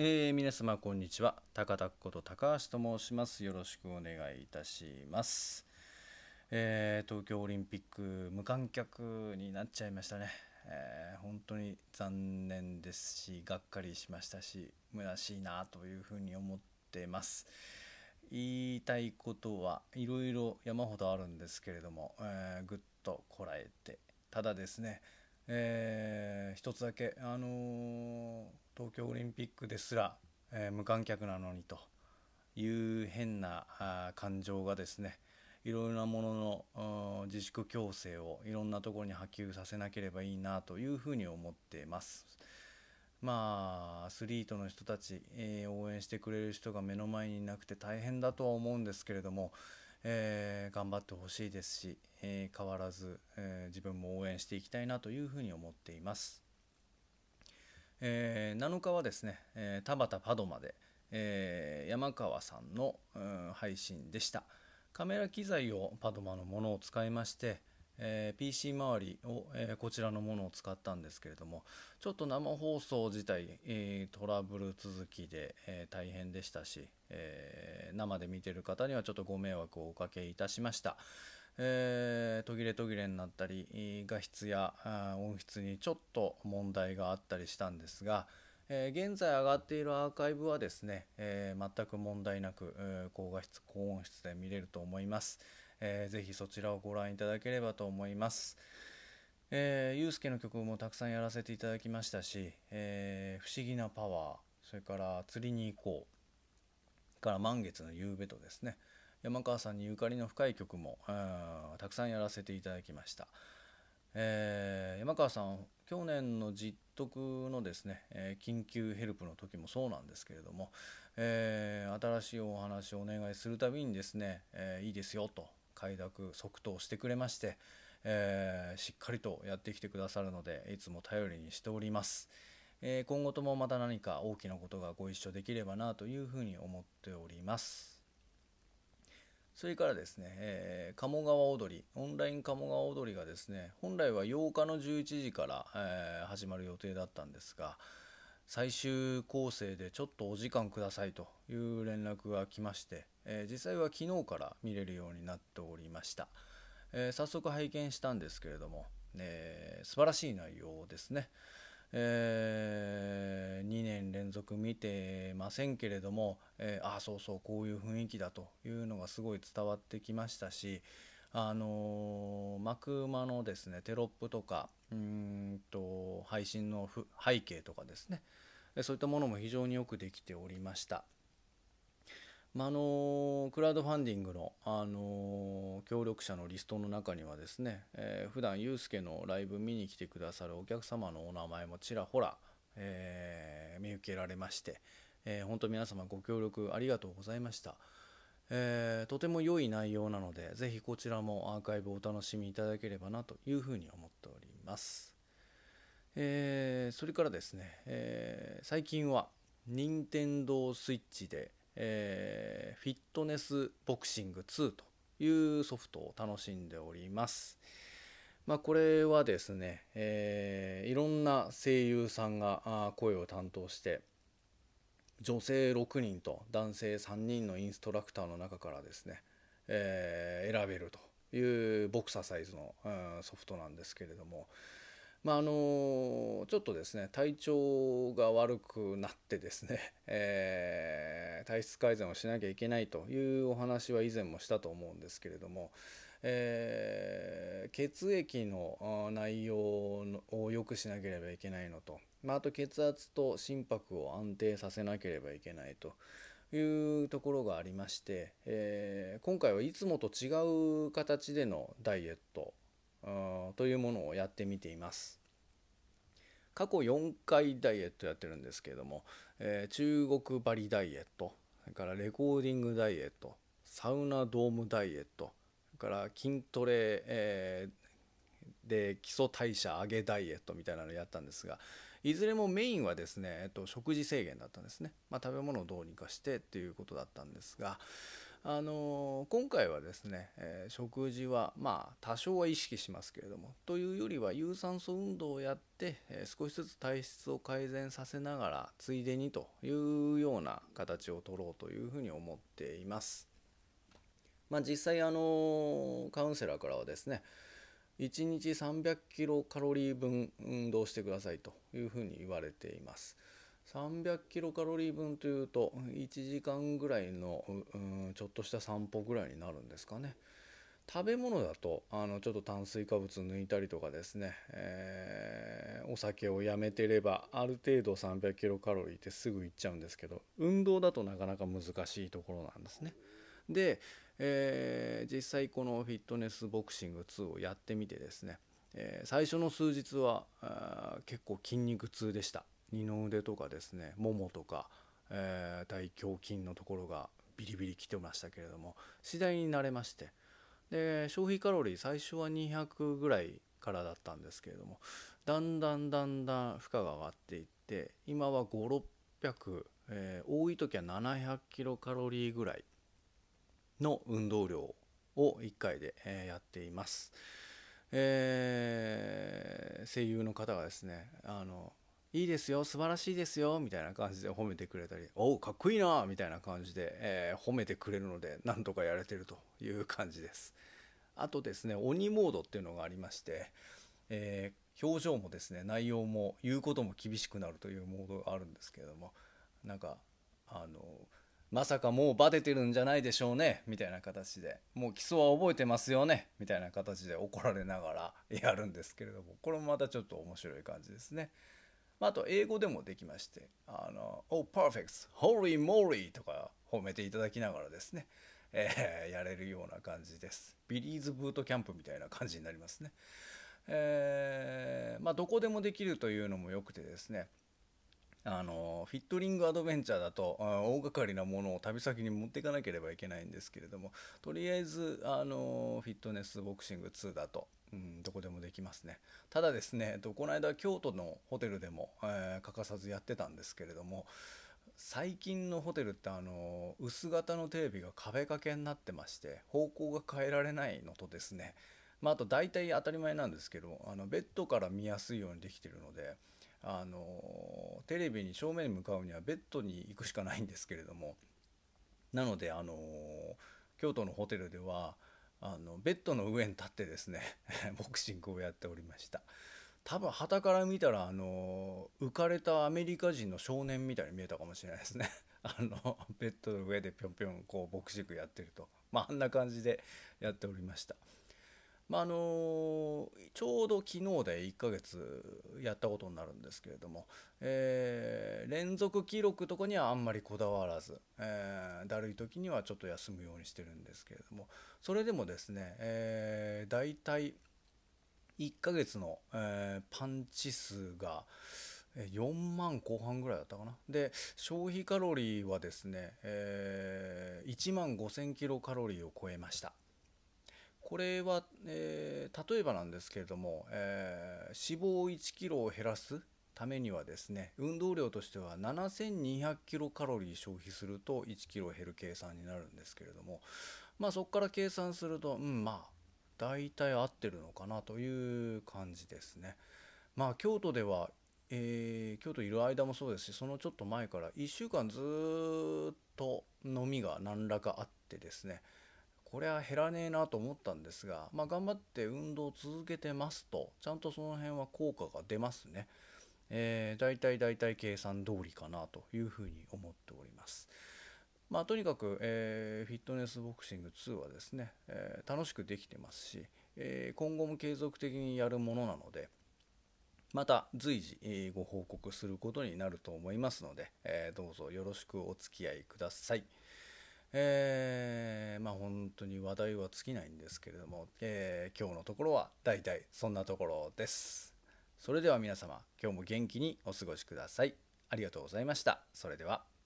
えー、皆様こんにちは。高田こと高橋と申します。よろしくお願いいたします、えー東京オリンピック無観客になっちゃいましたね、えー本当に残念ですしがっかりしましたし虚しいなというふうに思ってます。言いたいことはいろいろ山ほどあるんですけれども、えーぐっとこらえて。ただですね、えー一つだけ、あのー東京オリンピックですら、えー無観客なのにという変な感情がですねいろいろなものの自粛強制をいろんなところに波及させなければいいなというふうに思っています。まあアスリートの人たち、えー応援してくれる人が目の前にいなくて大変だとは思うんですけれども、えー頑張ってほしいですし、えー変わらず、え自分も応援していきたいなというふうに思っています。えー7日はですね、えー田端パドマで、えー山川さんの、うん配信でしたカメラ機材をパドマのものを使いまして、えー PC 周りを、えーこちらのものを使ったんですけれどもちょっと生放送自体、えートラブル続きで、えー大変でしたし、えー生で見てる方にはちょっとご迷惑をおかけいたしました。えー途切れ途切れになったり画質や音質にちょっと問題があったりしたんですが、えー現在上がっているアーカイブはですね、えー全く問題なく、高画質高音質で見れると思います、えーぜひそちらをご覧いただければと思います。えー、ゆうすけの曲もたくさんやらせていただきましたし「えー不思議なパワー」それから「釣りに行こう」から「満月の夕べ」とですね山川さんにゆかりの深い曲も、たくさんやらせていただきました、えー山川さん去年の実徳のですね、えー緊急ヘルプの時もそうなんですけれども、えー新しいお話をお願いするたびにですね、えーいいですよと快諾即答してくれまして、えーしっかりとやってきてくださるのでいつも頼りにしております、えー今後ともまた何か大きなことがご一緒できればなというふうに思っております。それからですね、えー鴨川踊りオンライン鴨川踊りがですね本来は8日の11時から、えー始まる予定だったんですが最終構成でちょっとお時間くださいという連絡が来まして、えー実際は昨日から見れるようになっておりました、え早速拝見したんですけれども、えー素晴らしい内容ですね、え2年連続見てませんけれども、えーああそうそうこういう雰囲気だというのがすごい伝わってきましたしあのー幕間のですねテロップとかうんと配信の背景とかですねそういったものも非常によくできておりました。まああのクラウドファンディングの、あの協力者のリストの中にはですね、えー普段ユうスケのライブ見に来てくださるお客様のお名前もちらほら、えー見受けられまして、えー本当皆様ご協力ありがとうございました、えーとても良い内容なのでぜひこちらもアーカイブをお楽しみいただければなというふうに思っております、えーそれからですね、えー最近は任天堂スイッチで、えーフィットネスボクシング2というソフトを楽しんでおります。まあ、これはですね、えーいろんな声優さんが声を担当して女性6人と男性3人のインストラクターの中からですね、えー選べるというボクササイズの、うんソフトなんですけれども、まああのちょっとですね体調が悪くなってですね、えー体質改善をしなきゃいけないというお話は以前もしたと思うんですけれども、えー血液の内容を良くしなければいけないのと、まあ、あと血圧と心拍を安定させなければいけないというところがありまして、えー今回はいつもと違う形でのダイエットというものをやってみています。過去4回ダイエットやってるんですけれども、えー中国バリダイエットそれからレコーディングダイエットサウナドームダイエットそれから筋トレ、えーで基礎代謝上げダイエットみたいなのをやったんですがいずれもメインはですね、えっと、食事制限だったんですね、まあ、食べ物をどうにかしてっていうことだったんですがあの今回はですね、えー、食事はまあ多少は意識しますけれどもというよりは有酸素運動をやって、えー、少しずつ体質を改善させながらついでにというような形を取ろうというふうに思っています。まあ、実際あのカウンセラーからはですね1日300キロカロリー分運動してくださいというふうに言われています。300キロカロリー分というと1時間ぐらいのちょっとした散歩ぐらいになるんですかね。食べ物だとあのちょっと炭水化物抜いたりとかですね、えー、お酒をやめてればある程度300キロカロリーってすぐいっちゃうんですけど運動だとなかなか難しいところなんですね。で、えー、実際このフィットネスボクシング2をやってみてですね、えー、最初の数日は結構筋肉痛でした二の腕とかですねももとか、えー、大胸筋のところがビリビリきてましたけれども次第に慣れましてで消費カロリー最初は200ぐらいからだったんですけれどもだんだんだんだん負荷が上がっていって今は5600、えー、多い時は700キロカロリーぐらいの運動量を1回で、えー、やっています。えー、声優の方がですねあのいいですよ素晴らしいですよみたいな感じで褒めてくれたりおおかっこいいなみたいな感じで、えー、褒めてくれるのでなんとかやれてるという感じですあとですね鬼モードっていうのがありまして、えー、表情もですね内容も言うことも厳しくなるというモードがあるんですけれどもなんかあのまさかもうバテてるんじゃないでしょうねみたいな形でもう基礎は覚えてますよねみたいな形で怒られながらやるんですけれどもこれもまたちょっと面白い感じですね。まあと英語でもできまして「あの Oh perfect! Holy moly!」とか褒めていただきながらですね、えー、やれるような感じです。ビリーズブートキャンプみたいな感じになりますね。えー、まあどこでもできるというのもよくてですねあのフィットリングアドベンチャーだと大掛かりなものを旅先に持っていかなければいけないんですけれどもとりあえずあのフィットネスボクシング2だとうん、どこでもできますね。ただですねこの間京都のホテルでも、えー、欠かさずやってたんですけれども最近のホテルってあの薄型のテレビが壁掛けになってまして方向が変えられないのとですねまあ、あと大体当たり前なんですけどあのベッドから見やすいようにできてるのであのテレビに正面に向かうにはベッドに行くしかないんですけれどもなのであの京都のホテルではあのベッドの上に立ってですね ボクシングをやっておりました。多分旗から見たらあの浮かれたアメリカ人の少年みたいに見えたかもしれないですね。あのベッドの上でぴょんぴょんこうボクシングやってると。まああんな感じでやっておりました。まああのちょうど昨日で1ヶ月やったことになるんですけれども、えー、連続記録とかにはあんまりこだわらず、えー、だるい時にはちょっと休むようにしてるんですけれどもそれでもですね、えー、大体1ヶ月の、えー、パンチ数が4万後半ぐらいだったかな。で消費カロリーはですね、えー、1万5000キロカロリーを超えました。これは、えー、例えばなんですけれども、えー、脂肪1キロを減らすためにはですね運動量としては7200キロカロリー消費すると1キロ減る計算になるんですけれどもまあそこから計算するとうんまあ大体合ってるのかなという感じですね。まあ京都では、えー、京都いる間もそうですしそのちょっと前から1週間ずっと飲みが何らかあってですねこれは減らねえなと思ったんですが、まあ、頑張って運動を続けてますとちゃんとその辺は効果が出ますね。えー、大体大体計算通りかなというふうに思っております。まあ、とにかく、えー、フィットネスボクシング2はですね、えー、楽しくできてますし、えー、今後も継続的にやるものなのでまた随時、え、ご報告することになると思いますので、えー、どうぞよろしくお付き合いください。えー、まあ本当に話題は尽きないんですけれども、えー、今日のところは大体そんなところです。それでは皆様今日も元気にお過ごしください。ありがとうございました。それでは。